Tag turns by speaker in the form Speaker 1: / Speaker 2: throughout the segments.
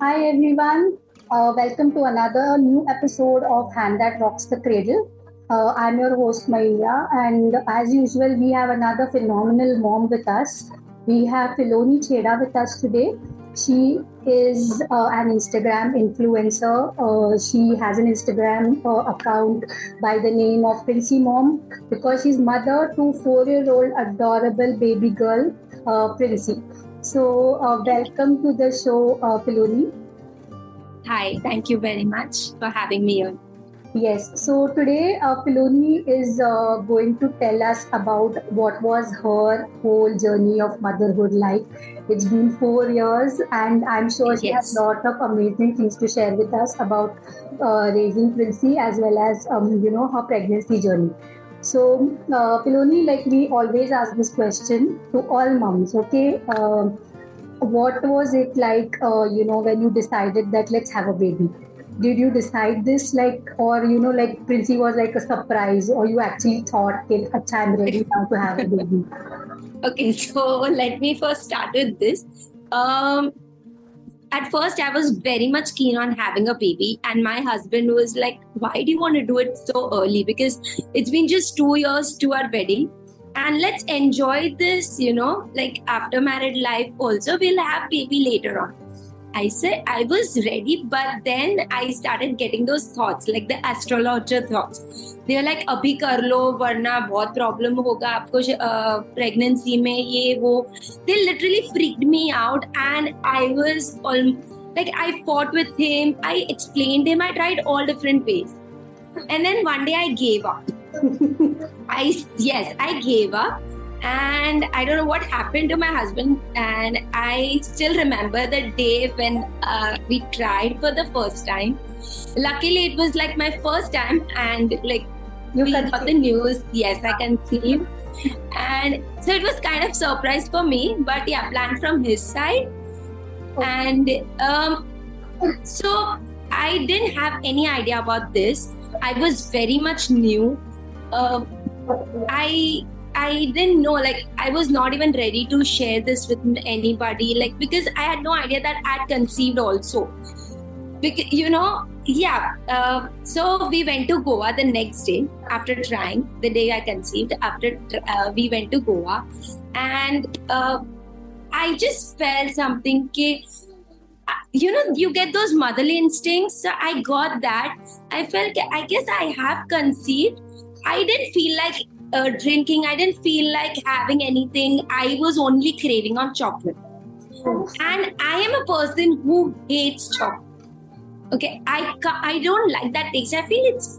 Speaker 1: Hi everyone, uh, welcome to another new episode of Hand That Rocks the Cradle. Uh, I'm your host Maya, and as usual, we have another phenomenal mom with us. We have Fillonie Chheda with us today. She is uh, an Instagram influencer. Uh, she has an Instagram uh, account by the name of Princey Mom because she's mother to four-year-old adorable baby girl, uh, Princey. So, uh, welcome to the show, uh, Fillonie.
Speaker 2: Hi, thank you very much for having me on.
Speaker 1: Yes, so today uh, Fillonie is uh, going to tell us about what was her whole journey of motherhood like. It's been four years, and I'm sure she
Speaker 2: Yes.
Speaker 1: has a lot of amazing things to share with us about uh, raising Princey as well as um, you know her pregnancy journey. So, uh, Fillonie, like we always ask this question to all moms, okay? Um what was it like, uh, you know, when you decided that let's have a baby? did you decide this like or you know like Princey was like a surprise or you actually thought okay, acha, I'm ready now to have a baby
Speaker 2: Okay, so let me first start with this. Um, at first, I was very much keen on having a baby, and my husband was like, "Why do you want to do it so early? Because it's been just two years to our wedding, and let's enjoy this you know like after married life also we'll have baby later on. I said i was ready but then i started getting those thoughts like the astrologer thoughts. They were like abhi kar lo varna bahut problem hoga aapko uh, pregnancy mein ye wo they literally freaked me out and i was all like i fought with him i explained him i tried all different ways. And then one day i gave up. I yes I gave up and I don't know what happened to my husband and I still remember the day when uh, we tried for the first time luckily it was like my first time and like
Speaker 1: you
Speaker 2: we got the news. Yes, I can see And so it was kind of surprise for me, but yeah, planned from his side. And um, so I didn't have any idea about this. I was very much new. Uh, I I didn't know like I was not even ready to share this with anybody like because I had no idea that I'd conceived also. Because you know, yeah. Uh, so we went to Goa the next day after trying. The day I conceived, after uh, we went to Goa, and uh, I just felt something. Uh, you know, you get those motherly instincts. So I got that. I felt. I guess I have conceived. I didn't feel like uh, drinking. I didn't feel like having anything. I was only craving on chocolate. And I am a person who hates chocolate. Okay, I ca- I don't like that taste. I feel it's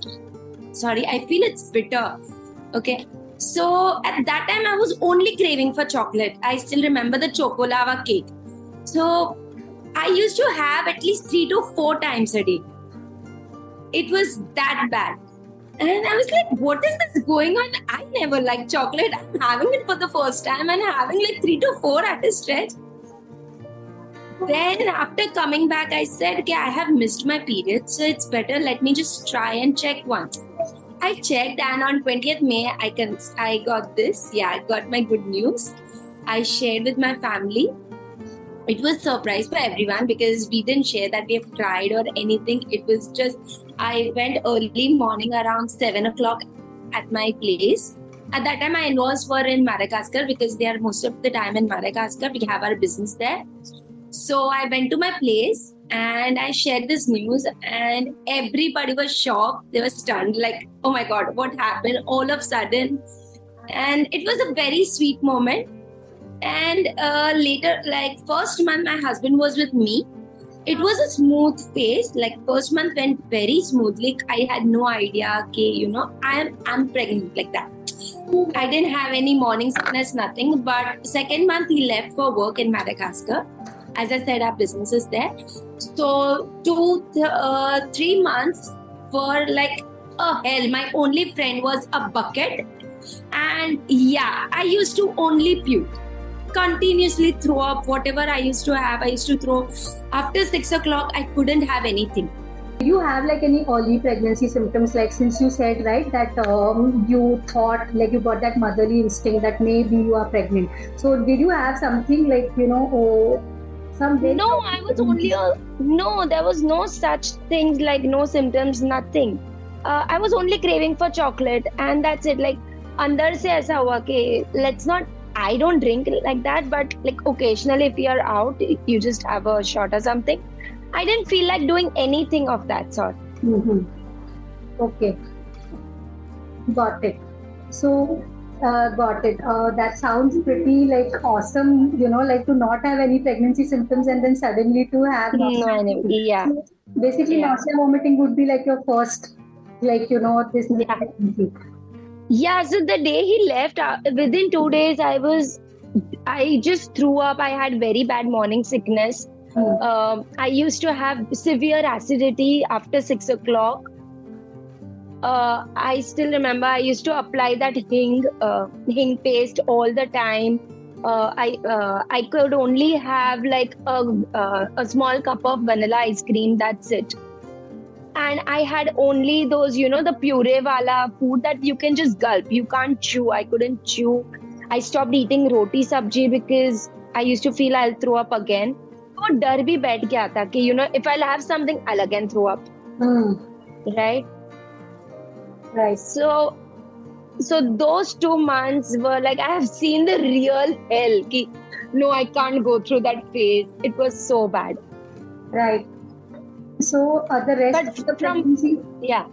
Speaker 2: sorry. I feel it's bitter. Okay, so at that time I was only craving for chocolate. I still remember the chocolava cake. So I used to have at least three to four times a day. It was that bad. And I was like, what is this going on? I never liked chocolate. I'm having it for the first time and having like three to four at a stretch. Then after coming back, I said, okay, I have missed my period, so it's better. Let me just try and check once. I checked, and on 20th May, I can I got this. Yeah, I got my good news. I shared with my family. It was surprise for everyone because we didn't share that we have tried or anything. It was just I went early morning around seven o'clock at my place. At that time, my in-laws were in Madagascar because they are most of the time in Madagascar. We have our business there. So I went to my place and I shared this news, and everybody was shocked. They were stunned, like, oh my god, what happened all of a sudden? And it was a very sweet moment. And uh, later, like, first month, my husband was with me. It was a smooth pace. Like first month went very smoothly. I had no idea, okay, you know, I'm I'm pregnant like that. I didn't have any morning sickness, nothing. But second month he left for work in Madagascar. As I said, our business is there. So two, th- uh, three months were like a hell. My only friend was a bucket, and yeah, I used to only puke continuously throw up whatever I used to have. I used to throw after six o'clock. I couldn't have anything.
Speaker 1: Do you have like any early pregnancy symptoms? Like since you said right that um, you thought like you got that motherly instinct that maybe you are pregnant. So did you have something like you know oh, Some very
Speaker 2: No, I was only a no. There was no such things like no symptoms, nothing. Uh, I was only craving for chocolate, and that's it. Like अंदर से ऐसा हुआ कि let's not I don't drink like that, but like occasionally if you're out, you just have a shot or something. I didn't feel like doing anything of that sort.
Speaker 1: Mhm. Okay. Got it. So, uh, got it. Uh, that sounds pretty like awesome, you know, like to not have any pregnancy symptoms and then suddenly to have
Speaker 2: No,
Speaker 1: nausea.
Speaker 2: Yeah.
Speaker 1: So basically,
Speaker 2: Yeah.
Speaker 1: nausea vomiting would be like your first, like, you know, this
Speaker 2: Yeah. Yeah, so the day he left, uh, within two days, I was, I just threw up. I had very bad morning sickness.
Speaker 1: Hmm.
Speaker 2: Um, I used to have severe acidity after six o'clock. Uh, I still remember I used to apply that hing, uh, hing paste all the time. Uh, I uh, I could only have like a uh, a small cup of vanilla ice cream. That's it and I had only those, you know, the puree wala food that you can just gulp. You can't chew. I couldn't chew. I stopped eating roti sabji because I used to feel I'll throw up again. तो डर भी बैठ गया था कि you know if I'll have something I'll again throw up
Speaker 1: Hmm.
Speaker 2: right
Speaker 1: Right.
Speaker 2: so so those two months were like I have seen the real hell ki, no I can't go through that phase it was so bad
Speaker 1: Right. so, uh, the rest
Speaker 2: But
Speaker 1: of the
Speaker 2: from-
Speaker 1: pregnancy,
Speaker 2: yeah.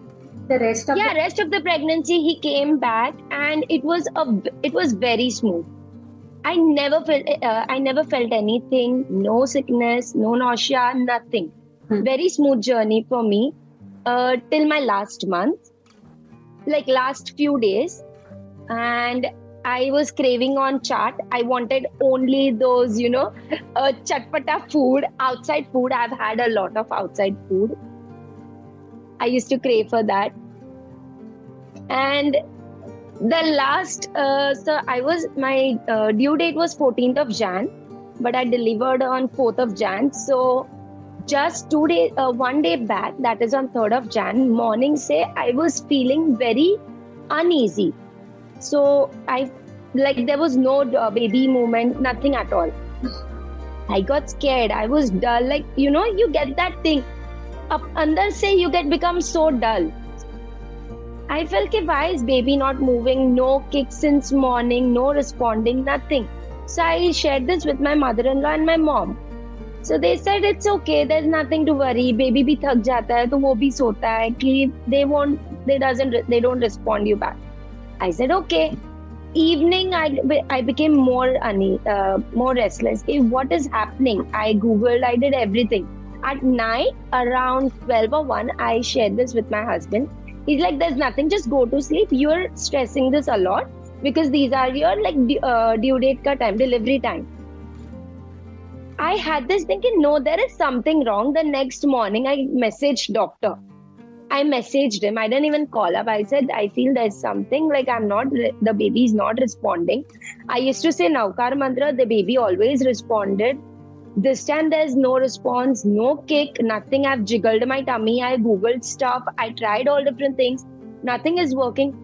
Speaker 1: The rest of
Speaker 2: yeah
Speaker 1: the
Speaker 2: rest of the pregnancy he came back and it was a it was very smooth. I never felt uh, i never felt anything no sickness no nausea nothing.
Speaker 1: Hmm.
Speaker 2: very smooth journey for me uh, till my last month like last few days. And i was craving on chaat i wanted only those you know uh, chatpata food outside food i've had a lot of outside food I used to crave for that. And the last, uh, so I was, my uh, due date was 14th of Jan, but I delivered on 4th of Jan. So just two days, uh, one day back, that is on 3rd of Jan, morning say, I was feeling very uneasy. So I, like, there was no uh, baby movement, nothing at all. I got scared. I was dull. Like, you know, you get that thing up अंदर से you get become so dull. I felt कि why is baby not moving? No kick since morning, no responding, nothing. So I shared this with my mother-in-law and my mom. So they said it's okay, there's nothing to worry. Baby भी थक जाता है तो वो भी सोता है कि they won't, they doesn't, they don't respond you back. I said okay. Evening, I I became more une- uh, more restless. What is happening? I googled, I did everything at night around 12 or 1 i shared this with my husband he's like there's nothing just go to sleep you're stressing this a lot because these are your like uh, due date ka time delivery time i had this thinking no there is something wrong the next morning i messaged doctor i messaged him i didn't even call up i said i feel there's something like i'm not the baby is not responding i used to say Navkar mantra the baby always responded this time there's no response, no kick, nothing. I've jiggled my tummy, I googled stuff, I tried all different things, nothing is working.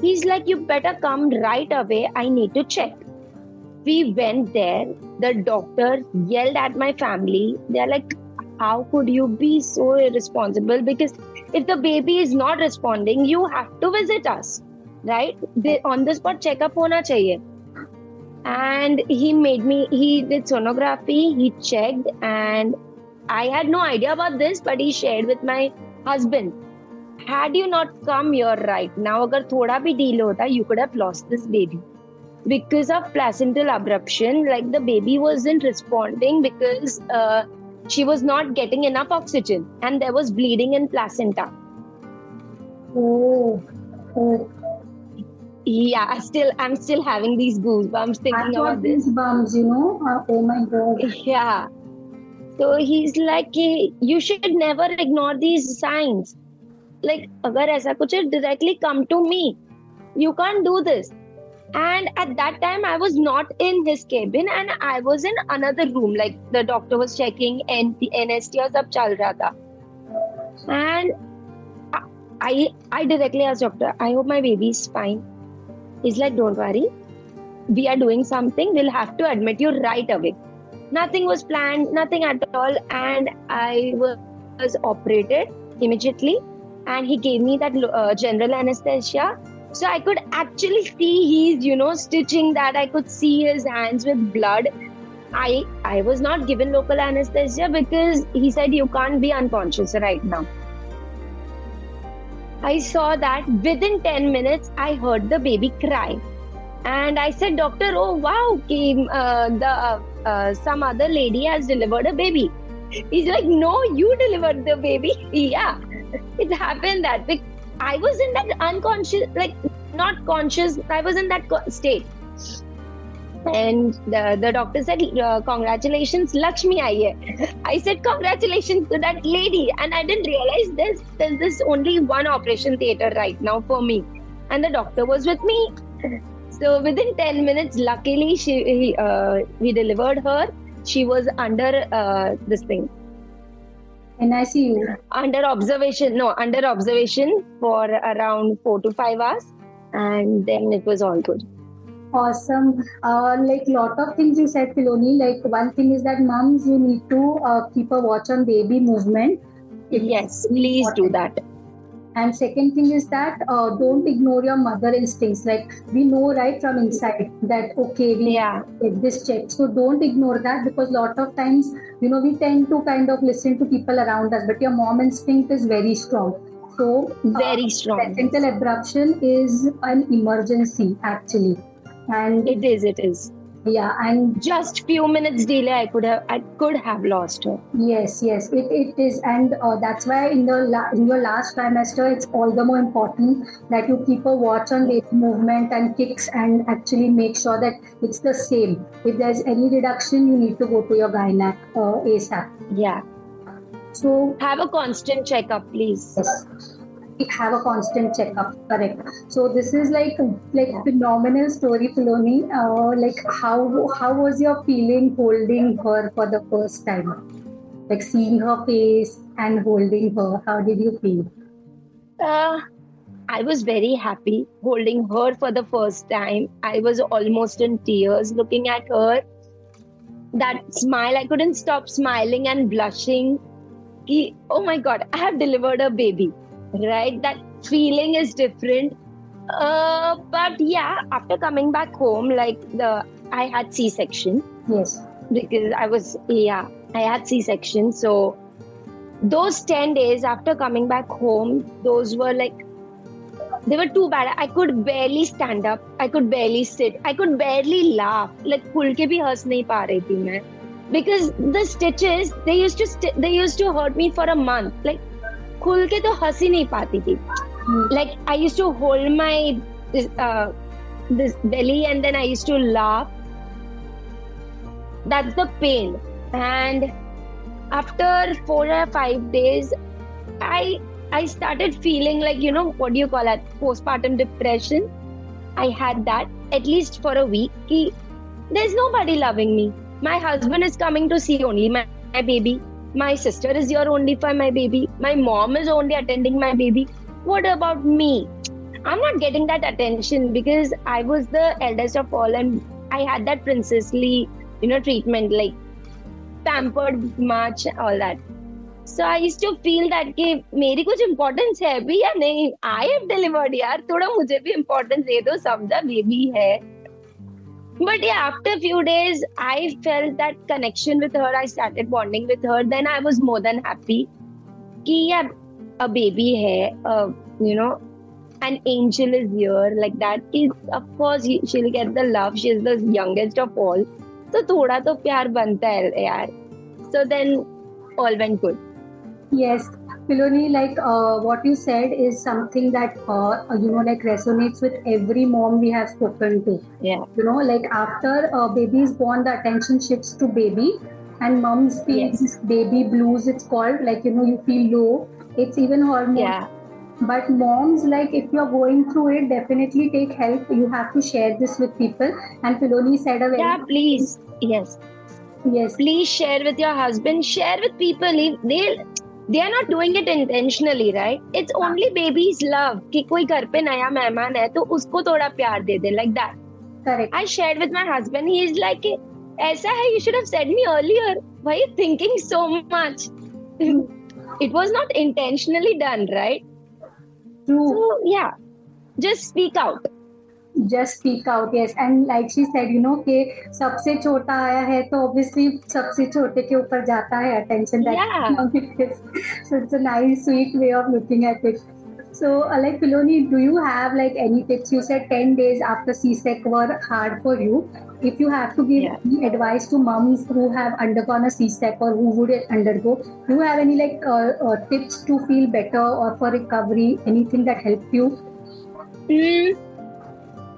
Speaker 2: He's like, You better come right away, I need to check. We went there, the doctor yelled at my family. They're like, How could you be so irresponsible? Because if the baby is not responding, you have to visit us, right? They, on the spot checkup hona chahiye. And he made me he did sonography he checked and i had no idea about this but he shared with my husband. Had you not come here right now agar thoda bhi deal hota you could have lost this baby. Because of placental abruption like the baby wasn't responding because uh, she was not getting enough oxygen and there was bleeding in placenta
Speaker 1: Oh, oh.
Speaker 2: yeah I still i'm still having these goosebumps thinking about this
Speaker 1: goosebumps, you know. Uh, oh my god.
Speaker 2: Yeah. So he's like, "Hey, you should never ignore these signs. Like, agar aisa kuch hai, directly come to me. You can't do this. And at that time, I was not in his cabin and I was in another room. Like, the doctor was checking and the anesthesia sab chal raha tha. And I, I directly asked doctor, I hope my baby is fine. He's like, don't worry. We are doing something. We'll have to admit you right away. Nothing was planned, nothing at all. And I was operated immediately. And he gave me that uh, general anesthesia. So I could actually see he's, you know, stitching that. I could see his hands with blood. I I was not given local anesthesia because he said you can't be unconscious right now. I saw that within 10 minutes I heard the baby cry and i said doctor oh wow came uh, the uh, uh, some other lady has delivered a baby he's like no you delivered the baby yeah it happened that i was in that unconscious like not conscious i was in that state and the, the doctor said uh, congratulations lakshmi i said congratulations to that lady and i didn't realize this. there's this only one operation theater right now for me and the doctor was with me so within 10 minutes, luckily, she uh, we delivered her. She was under uh, this thing.
Speaker 1: NICU.
Speaker 2: Under observation. No, under observation for around four to five hours. And then it was all good.
Speaker 1: Awesome. Uh, like lot of things you said, Fillonie. Like one thing is that moms, you need to uh, keep a watch on baby movement.
Speaker 2: yes, please do that
Speaker 1: and second thing is that uh, don't ignore your mother instincts like we know right from inside that okay we
Speaker 2: yeah.
Speaker 1: get this check so don't ignore that because a lot of times you know we tend to kind of listen to people around us but your mom instinct is very strong. So
Speaker 2: very uh, strong
Speaker 1: placental abruption is an emergency actually. And
Speaker 2: it is it is
Speaker 1: yeah and
Speaker 2: just few minutes delay i could have i could have lost her.
Speaker 1: Yes yes it, it is and uh, that's why in the la- in your last trimester it's all the more important that you keep a watch on baby movement and kicks and actually make sure that it's the same. If there's any reduction you need to go to your gynac uh, asap
Speaker 2: yeah.
Speaker 1: So
Speaker 2: have a constant checkup please.
Speaker 1: Yes have a constant checkup correct. So this is like like phenomenal story Fillonie. Uh, like how how was your feeling holding her for the first time? Like seeing her face and holding her how did you feel?
Speaker 2: Uh, i was very happy holding her for the first time. I was almost in tears looking at her. That smile i couldn't stop smiling and blushing. Oh my god i have delivered a baby right? That feeling is different. Uh, but yeah, after coming back home, like the I had C section.
Speaker 1: Yes.
Speaker 2: Because I was yeah, I had C section. So those ten days after coming back home, those were like they were too bad. I could barely stand up. I could barely sit. I could barely laugh. Like खुल के भी हंस नहीं पा रही थी मैं. Because the stitches, they used to st- they used to hurt me for a month. Like खुल के तो हंस ही नहीं पाती थी like I used to hold my this, uh, this belly and then I used to laugh. That's the pain. And after four or five days, I I started feeling like you know what do you call it postpartum depression. I had that at least for a week. Ki, there's nobody loving me. My husband is coming to see only my, my baby my sister is here only for my baby. My mom is only attending my baby. What about me? I'm not getting that attention because I was the eldest of all and I had that princessly, you know, treatment, like pampered much, all that. So I used to feel that कि मेरी कुछ importance है भी या नहीं I have delivered यार थोड़ा मुझे भी importance दे दो समझा बेबी है but yeah after a few days i felt that connection with her i started bonding with her then i was more than happy ki yeah a baby hai uh, you know an angel is here like that is of course she'll get the love she's the youngest of all so thoda to pyar banta hai yaar so then all went good
Speaker 1: yes Fillonie, like uh, what you said is something that uh, you know like resonates with every mom we have spoken to.
Speaker 2: Yeah.
Speaker 1: You know, like after a baby is born, the attention shifts to baby, and moms feel yes. this baby blues. It's called like you know you feel low. It's even hormone.
Speaker 2: Yeah.
Speaker 1: But moms, like if you're going through it, definitely take help. You have to share this with people. And Fillonie said a very
Speaker 2: yeah, please, yes,
Speaker 1: yes,
Speaker 2: please share with your husband. Share with people. They'll they are not doing it intentionally right it's only babies love कि कोई घर पे नया मेहमान है तो उसको थोड़ा प्यार दे दे like
Speaker 1: that
Speaker 2: I share with my husband he is like ऐसा है you should have said me earlier why you thinking so much it was not intentionally done right या just speak out
Speaker 1: just speak out yes and like she said you know कि सबसे छोटा आया है तो obviously सबसे छोटे के ऊपर जाता है attention that
Speaker 2: Yeah.
Speaker 1: so it's a nice sweet way of looking at it so uh, like Filoni do you have like any tips you said 10 days after C-sec were hard for you if you have to give
Speaker 2: Yeah.
Speaker 1: any advice to moms who have undergone a C-sec or who would undergo do you have any like uh, uh, tips to feel better or for recovery anything that helped you
Speaker 2: Mm.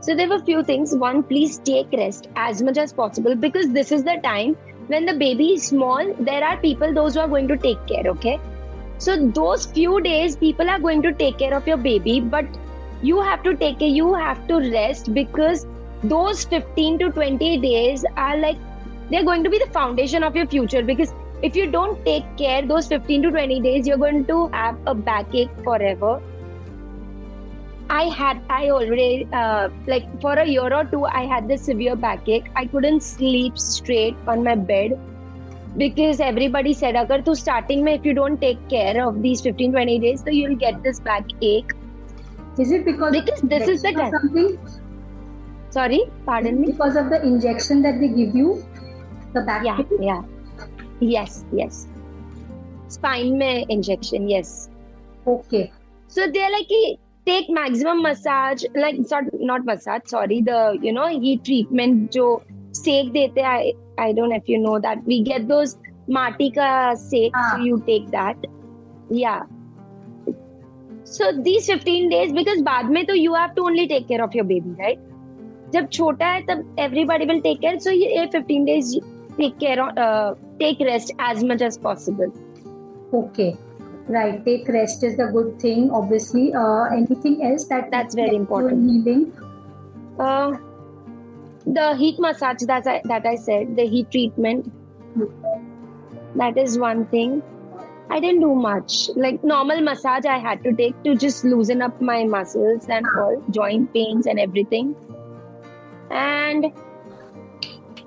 Speaker 2: So there were few things. One, please take rest as much as possible because this is the time when the baby is small. There are people those who are going to take care. Okay, so those few days people are going to take care of your baby, but you have to take care. You have to rest because those 15 to 20 days are like they're going to be the foundation of your future because if you don't take care those 15 to 20 days you're going to have a backache forever I had, I already, uh, like for a year or two, I had this severe backache. I couldn't sleep straight on my bed because everybody said, agar tu starting mein, if you don't take care of these 15, 20 days, so you'll get this backache.
Speaker 1: Is it because,
Speaker 2: because this is the
Speaker 1: something?
Speaker 2: Sorry, pardon me?
Speaker 1: Because of the injection that they give you? The backache.
Speaker 2: Yeah, yeah. Yes, yes. Spine mein injection, yes.
Speaker 1: Okay.
Speaker 2: So they're like, take maximum massage, like not not massage, sorry, the you know heat treatment जो सेक देते हैं. I I don't know if you know that we get those माटी का सेक,
Speaker 1: हाँ.
Speaker 2: so you take that. Yeah. So these 15 days because बाद में तो you have to only take care of your baby, right? जब छोटा है तब everybody will take care. So ये 15 days take care, uh, take rest as much as possible.
Speaker 1: okay right take rest is the good thing obviously uh, anything else that
Speaker 2: That's very
Speaker 1: helps you in
Speaker 2: important.
Speaker 1: healing
Speaker 2: Uh, the heat massage that I, that I said, the heat treatment, that is one thing. I didn't do much. Like normal massage, I had to take to just loosen up my muscles and all, joint pains and everything. And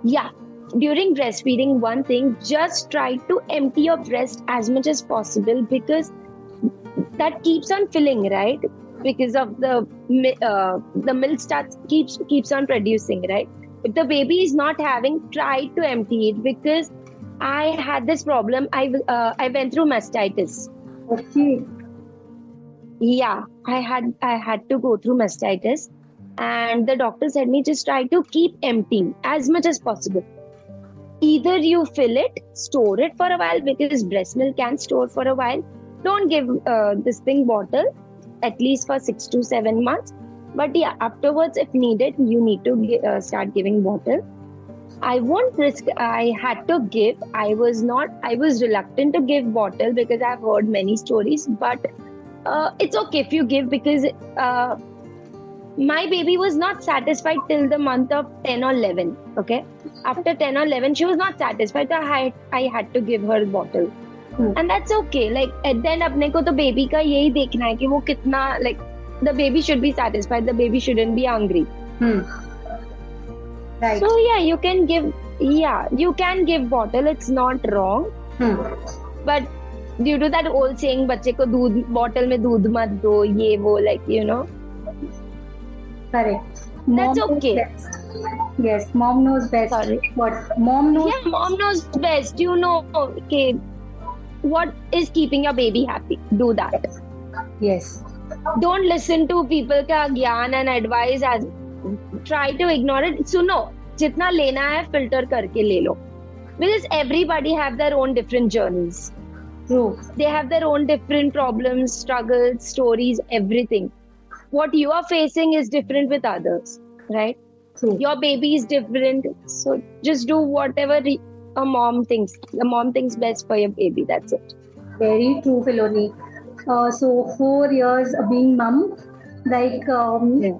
Speaker 2: yeah, during breastfeeding, one thing, just try to empty your breast as much as possible because that keeps on filling, right? Because of the uh, the milk starts keeps keeps on producing, right? If the baby is not having, try to empty it because I had this problem. I uh, I went through mastitis.
Speaker 1: okay
Speaker 2: Yeah, I had I had to go through mastitis, and the doctor said me just try to keep emptying as much as possible. Either you fill it, store it for a while because breast milk can store for a while. Don't give uh, this thing bottle at least for six to seven months. But yeah, afterwards, if needed, you need to uh, start giving bottle. I won't risk. I had to give. I was not. I was reluctant to give bottle because I've heard many stories. But uh, it's okay if you give because uh, my baby was not satisfied till the month of 10 or 11 okay after 10 or 11 she was not satisfied so i had, I had to give her bottle
Speaker 1: Hmm.
Speaker 2: and that's okay like at then अपने को तो baby का यही देखना है कि वो कितना like the baby should be satisfied the baby shouldn't be hungry
Speaker 1: hmm. right
Speaker 2: so yeah you can give yeah you can give bottle it's not wrong
Speaker 1: hmm.
Speaker 2: but due to that old saying बच्चे को दूध bottle में दूध मत दो ये वो like you know
Speaker 1: correct
Speaker 2: That's
Speaker 1: knows
Speaker 2: okay.
Speaker 1: yes mom knows best
Speaker 2: Sorry.
Speaker 1: what mom knows
Speaker 2: Yeah, mom knows best. You know, okay, what is keeping your baby happy? Do that.
Speaker 1: yes
Speaker 2: Don't listen to people का ज्ञान and advice. As try to ignore it. सुनो, जितना लेना है filter करके ले लो. Because everybody have their own different journeys.
Speaker 1: true
Speaker 2: They have their own different problems, struggles, stories, everything. What you are facing is different with others, right?
Speaker 1: true
Speaker 2: your baby is different so just do whatever a mom thinks the mom thinks best for your baby that's it
Speaker 1: Very true, Fillonie. Uh, so four years of being mum, like um,
Speaker 2: Yeah.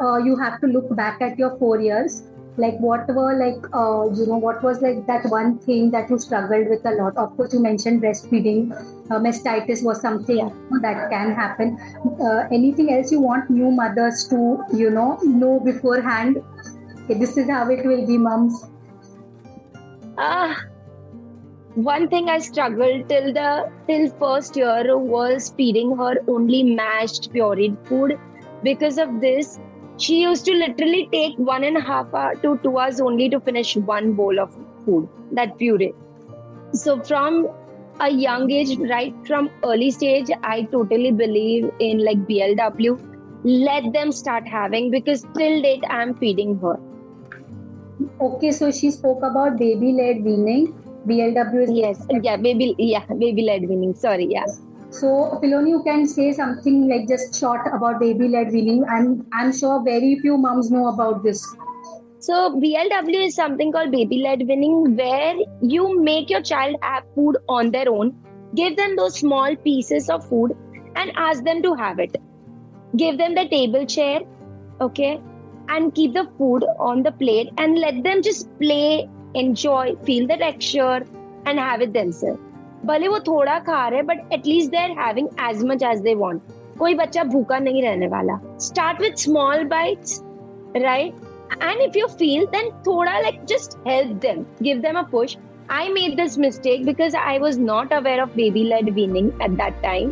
Speaker 1: uh, you have to look back at your four years, like what were like uh, you know what was like that one thing that you struggled with a lot. Of course, you mentioned breastfeeding. Uh, mastitis was something that can happen. Uh, anything else you want new mothers to you know know beforehand? Okay, this is how it will be, mums.
Speaker 2: uh, one thing I struggled till the till first year was feeding her only mashed pureed food. Because of this, she used to literally take one and a half hour to two hours only to finish one bowl of food, that puree. So from a young age, right from early stage, I totally believe in like BLW. Let them start having because till date I'm feeding her.
Speaker 1: Okay, so she spoke about baby led weaning BLW is
Speaker 2: yes, yeah, baby, yeah, baby led weaning. Sorry, yeah.
Speaker 1: So, Fillonie, you can say something like just short about baby led weaning. I'm I'm sure very few moms know about this.
Speaker 2: So, BLW is something called baby led weaning, where you make your child have food on their own, give them those small pieces of food, and ask them to have it. Give them the table chair, okay, and keep the food on the plate and let them just play enjoy, feel the texture, and have it themselves. भले वो थोड़ा खा रहे but at least they are having as much as they want कोई बच्चा भूखा नहीं रहने वाला। Start with small bites right and if you feel then थोड़ा like just help them give them a push I made this mistake because I was not aware of baby led weaning at that time.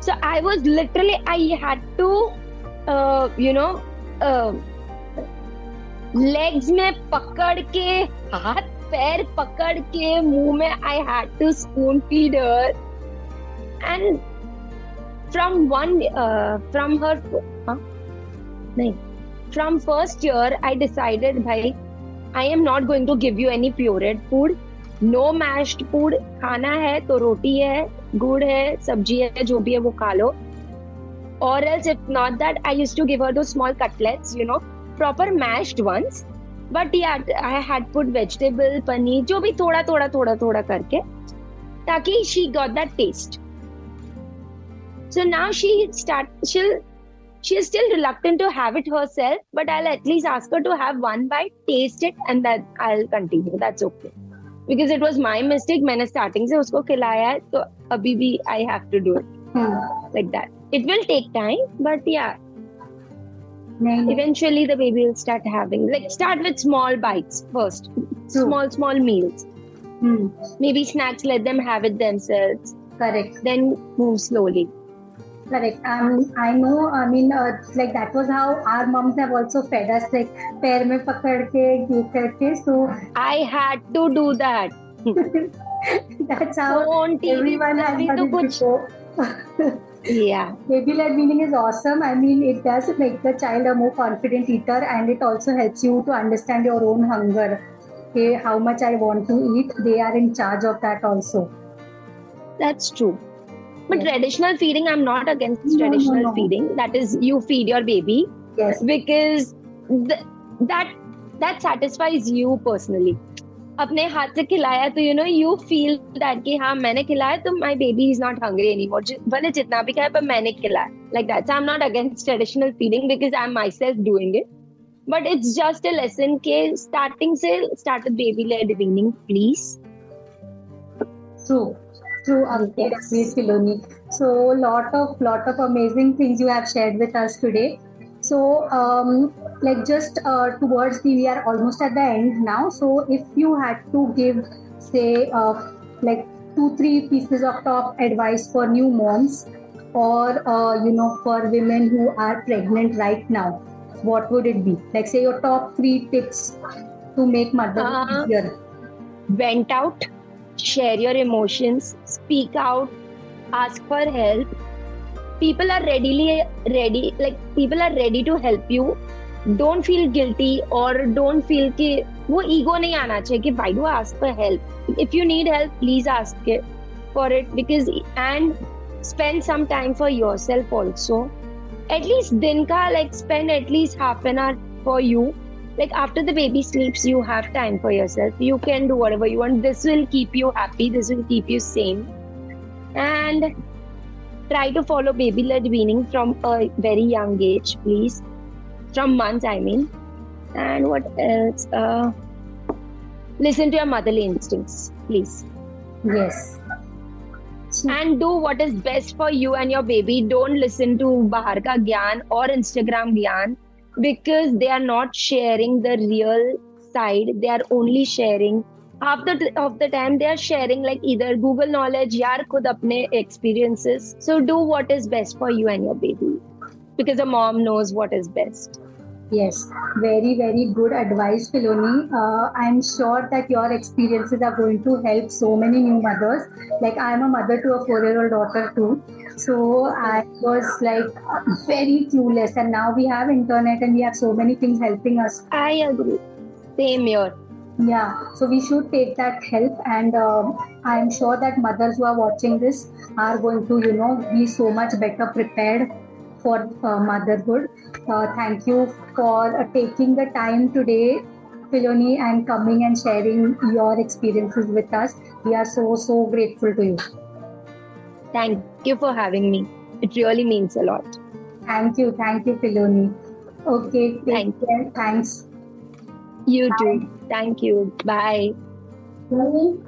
Speaker 2: So I was literally, I had to, uh, you know, uh, legs में पकड़ के हाथ पैर पकड़ के मुँह में I had to spoon feed her and from one from her नहीं from first year I decided भाई I am not going to give you any pureed food no mashed food खाना है तो रोटी है, गुड़ है, सब्ज़ी है, जो भी है वो खा लो. और else if not that I use to give her दो small cutlets you know proper mashed ones. But yeah I had put vegetable paneer जो भी थोड़ा थोड़ा थोड़ा थोड़ा करके ताकि she got that taste so now she start she'll she is still reluctant to have it herself but I'll at least ask her to have one bite taste it and then I'll continue that's okay because it was my mistake मैंने starting से उसको खिलाया है तो अभी भी I have to do it hmm. like that it will take time but yeah eventually the baby will start having like start with small bites first. True. small small meals. Hmm. maybe snacks let them have it themselves.
Speaker 1: Correct.
Speaker 2: Then move slowly.
Speaker 1: Correct. Um, i know i mean uh, like that was how our moms have also fed us like pair me pakad ke so
Speaker 2: i had to do that.
Speaker 1: That's how so on TV, everyone has to kuch...
Speaker 2: yeah.
Speaker 1: Baby led weaning is awesome. I mean it does make the child a more confident eater and it also helps you to understand your own hunger. Okay how much i want to eat they are in charge of that also.
Speaker 2: That's true. But yeah. traditional feeding i'm not against no, traditional no, no. feeding. That is you feed your baby
Speaker 1: yes.
Speaker 2: because th- that that satisfies you personally अपने हाथ से खिलाया तो you know you feel that कि हाँ मैंने खिलाया तो my baby is not hungry anymore भले जितना भी खाए पर मैंने खिलाया like that I am not against traditional feeding because I am myself doing it but it's just a lesson के स्टार्टिंग से start baby led weaning please
Speaker 1: True, true, Ankit, yes. Filoni. So, lot of lot of amazing things you have shared with us today. So, um, like just uh, towards the, we are almost at the end now. So, if you had to give, say, uh, like two, three pieces of top advice for new moms, or uh, you know, for women who are pregnant right now, what would it be? Like, say, your top three tips to make motherhood uh, easier.
Speaker 2: Vent out, share your emotions, speak out, ask for help people are readily ready like people are ready to help you don't feel guilty और don't feel कि वो ego नहीं आना चाहिए कि why do ask for help if you need help please ask for it because and spend some time for yourself also at least दिन का like spend at least half an hour for you like after the baby sleeps you have time for yourself you can do whatever you want this will keep you happy this will keep you same and try to follow baby led weaning from a very young age please From months, I mean. And what else? Uh, listen to your motherly instincts, please.
Speaker 1: Yes.
Speaker 2: And do what is best for you and your baby. Don't listen to Bahar ka Gyan or Instagram Gyan because they are not sharing the real side. They are only sharing half the of the time they are sharing like either google knowledge yaar khud apne experiences so do what is best for you and your baby because a mom knows what is best
Speaker 1: Yes, very, very good advice, Fillonie. Uh, I'm sure that your experiences are going to help so many new mothers. Like, I'm a mother to a four year old daughter, too. So, I was like very clueless, and now we have internet and we have so many things helping us.
Speaker 2: i agree same here
Speaker 1: Yeah, so we should take that help, and um, I'm sure that mothers who are watching this are going to, you know, be so much better prepared for uh, motherhood. Uh, thank you for uh, taking the time today, Fillonie, and coming and sharing your experiences with us. We are so so grateful to you.
Speaker 2: thank you for having me it really means a lot
Speaker 1: Thank you, thank you, Fillonie. Okay, take
Speaker 2: Thank
Speaker 1: care. Thanks.
Speaker 2: you too thank you bye
Speaker 1: Bye.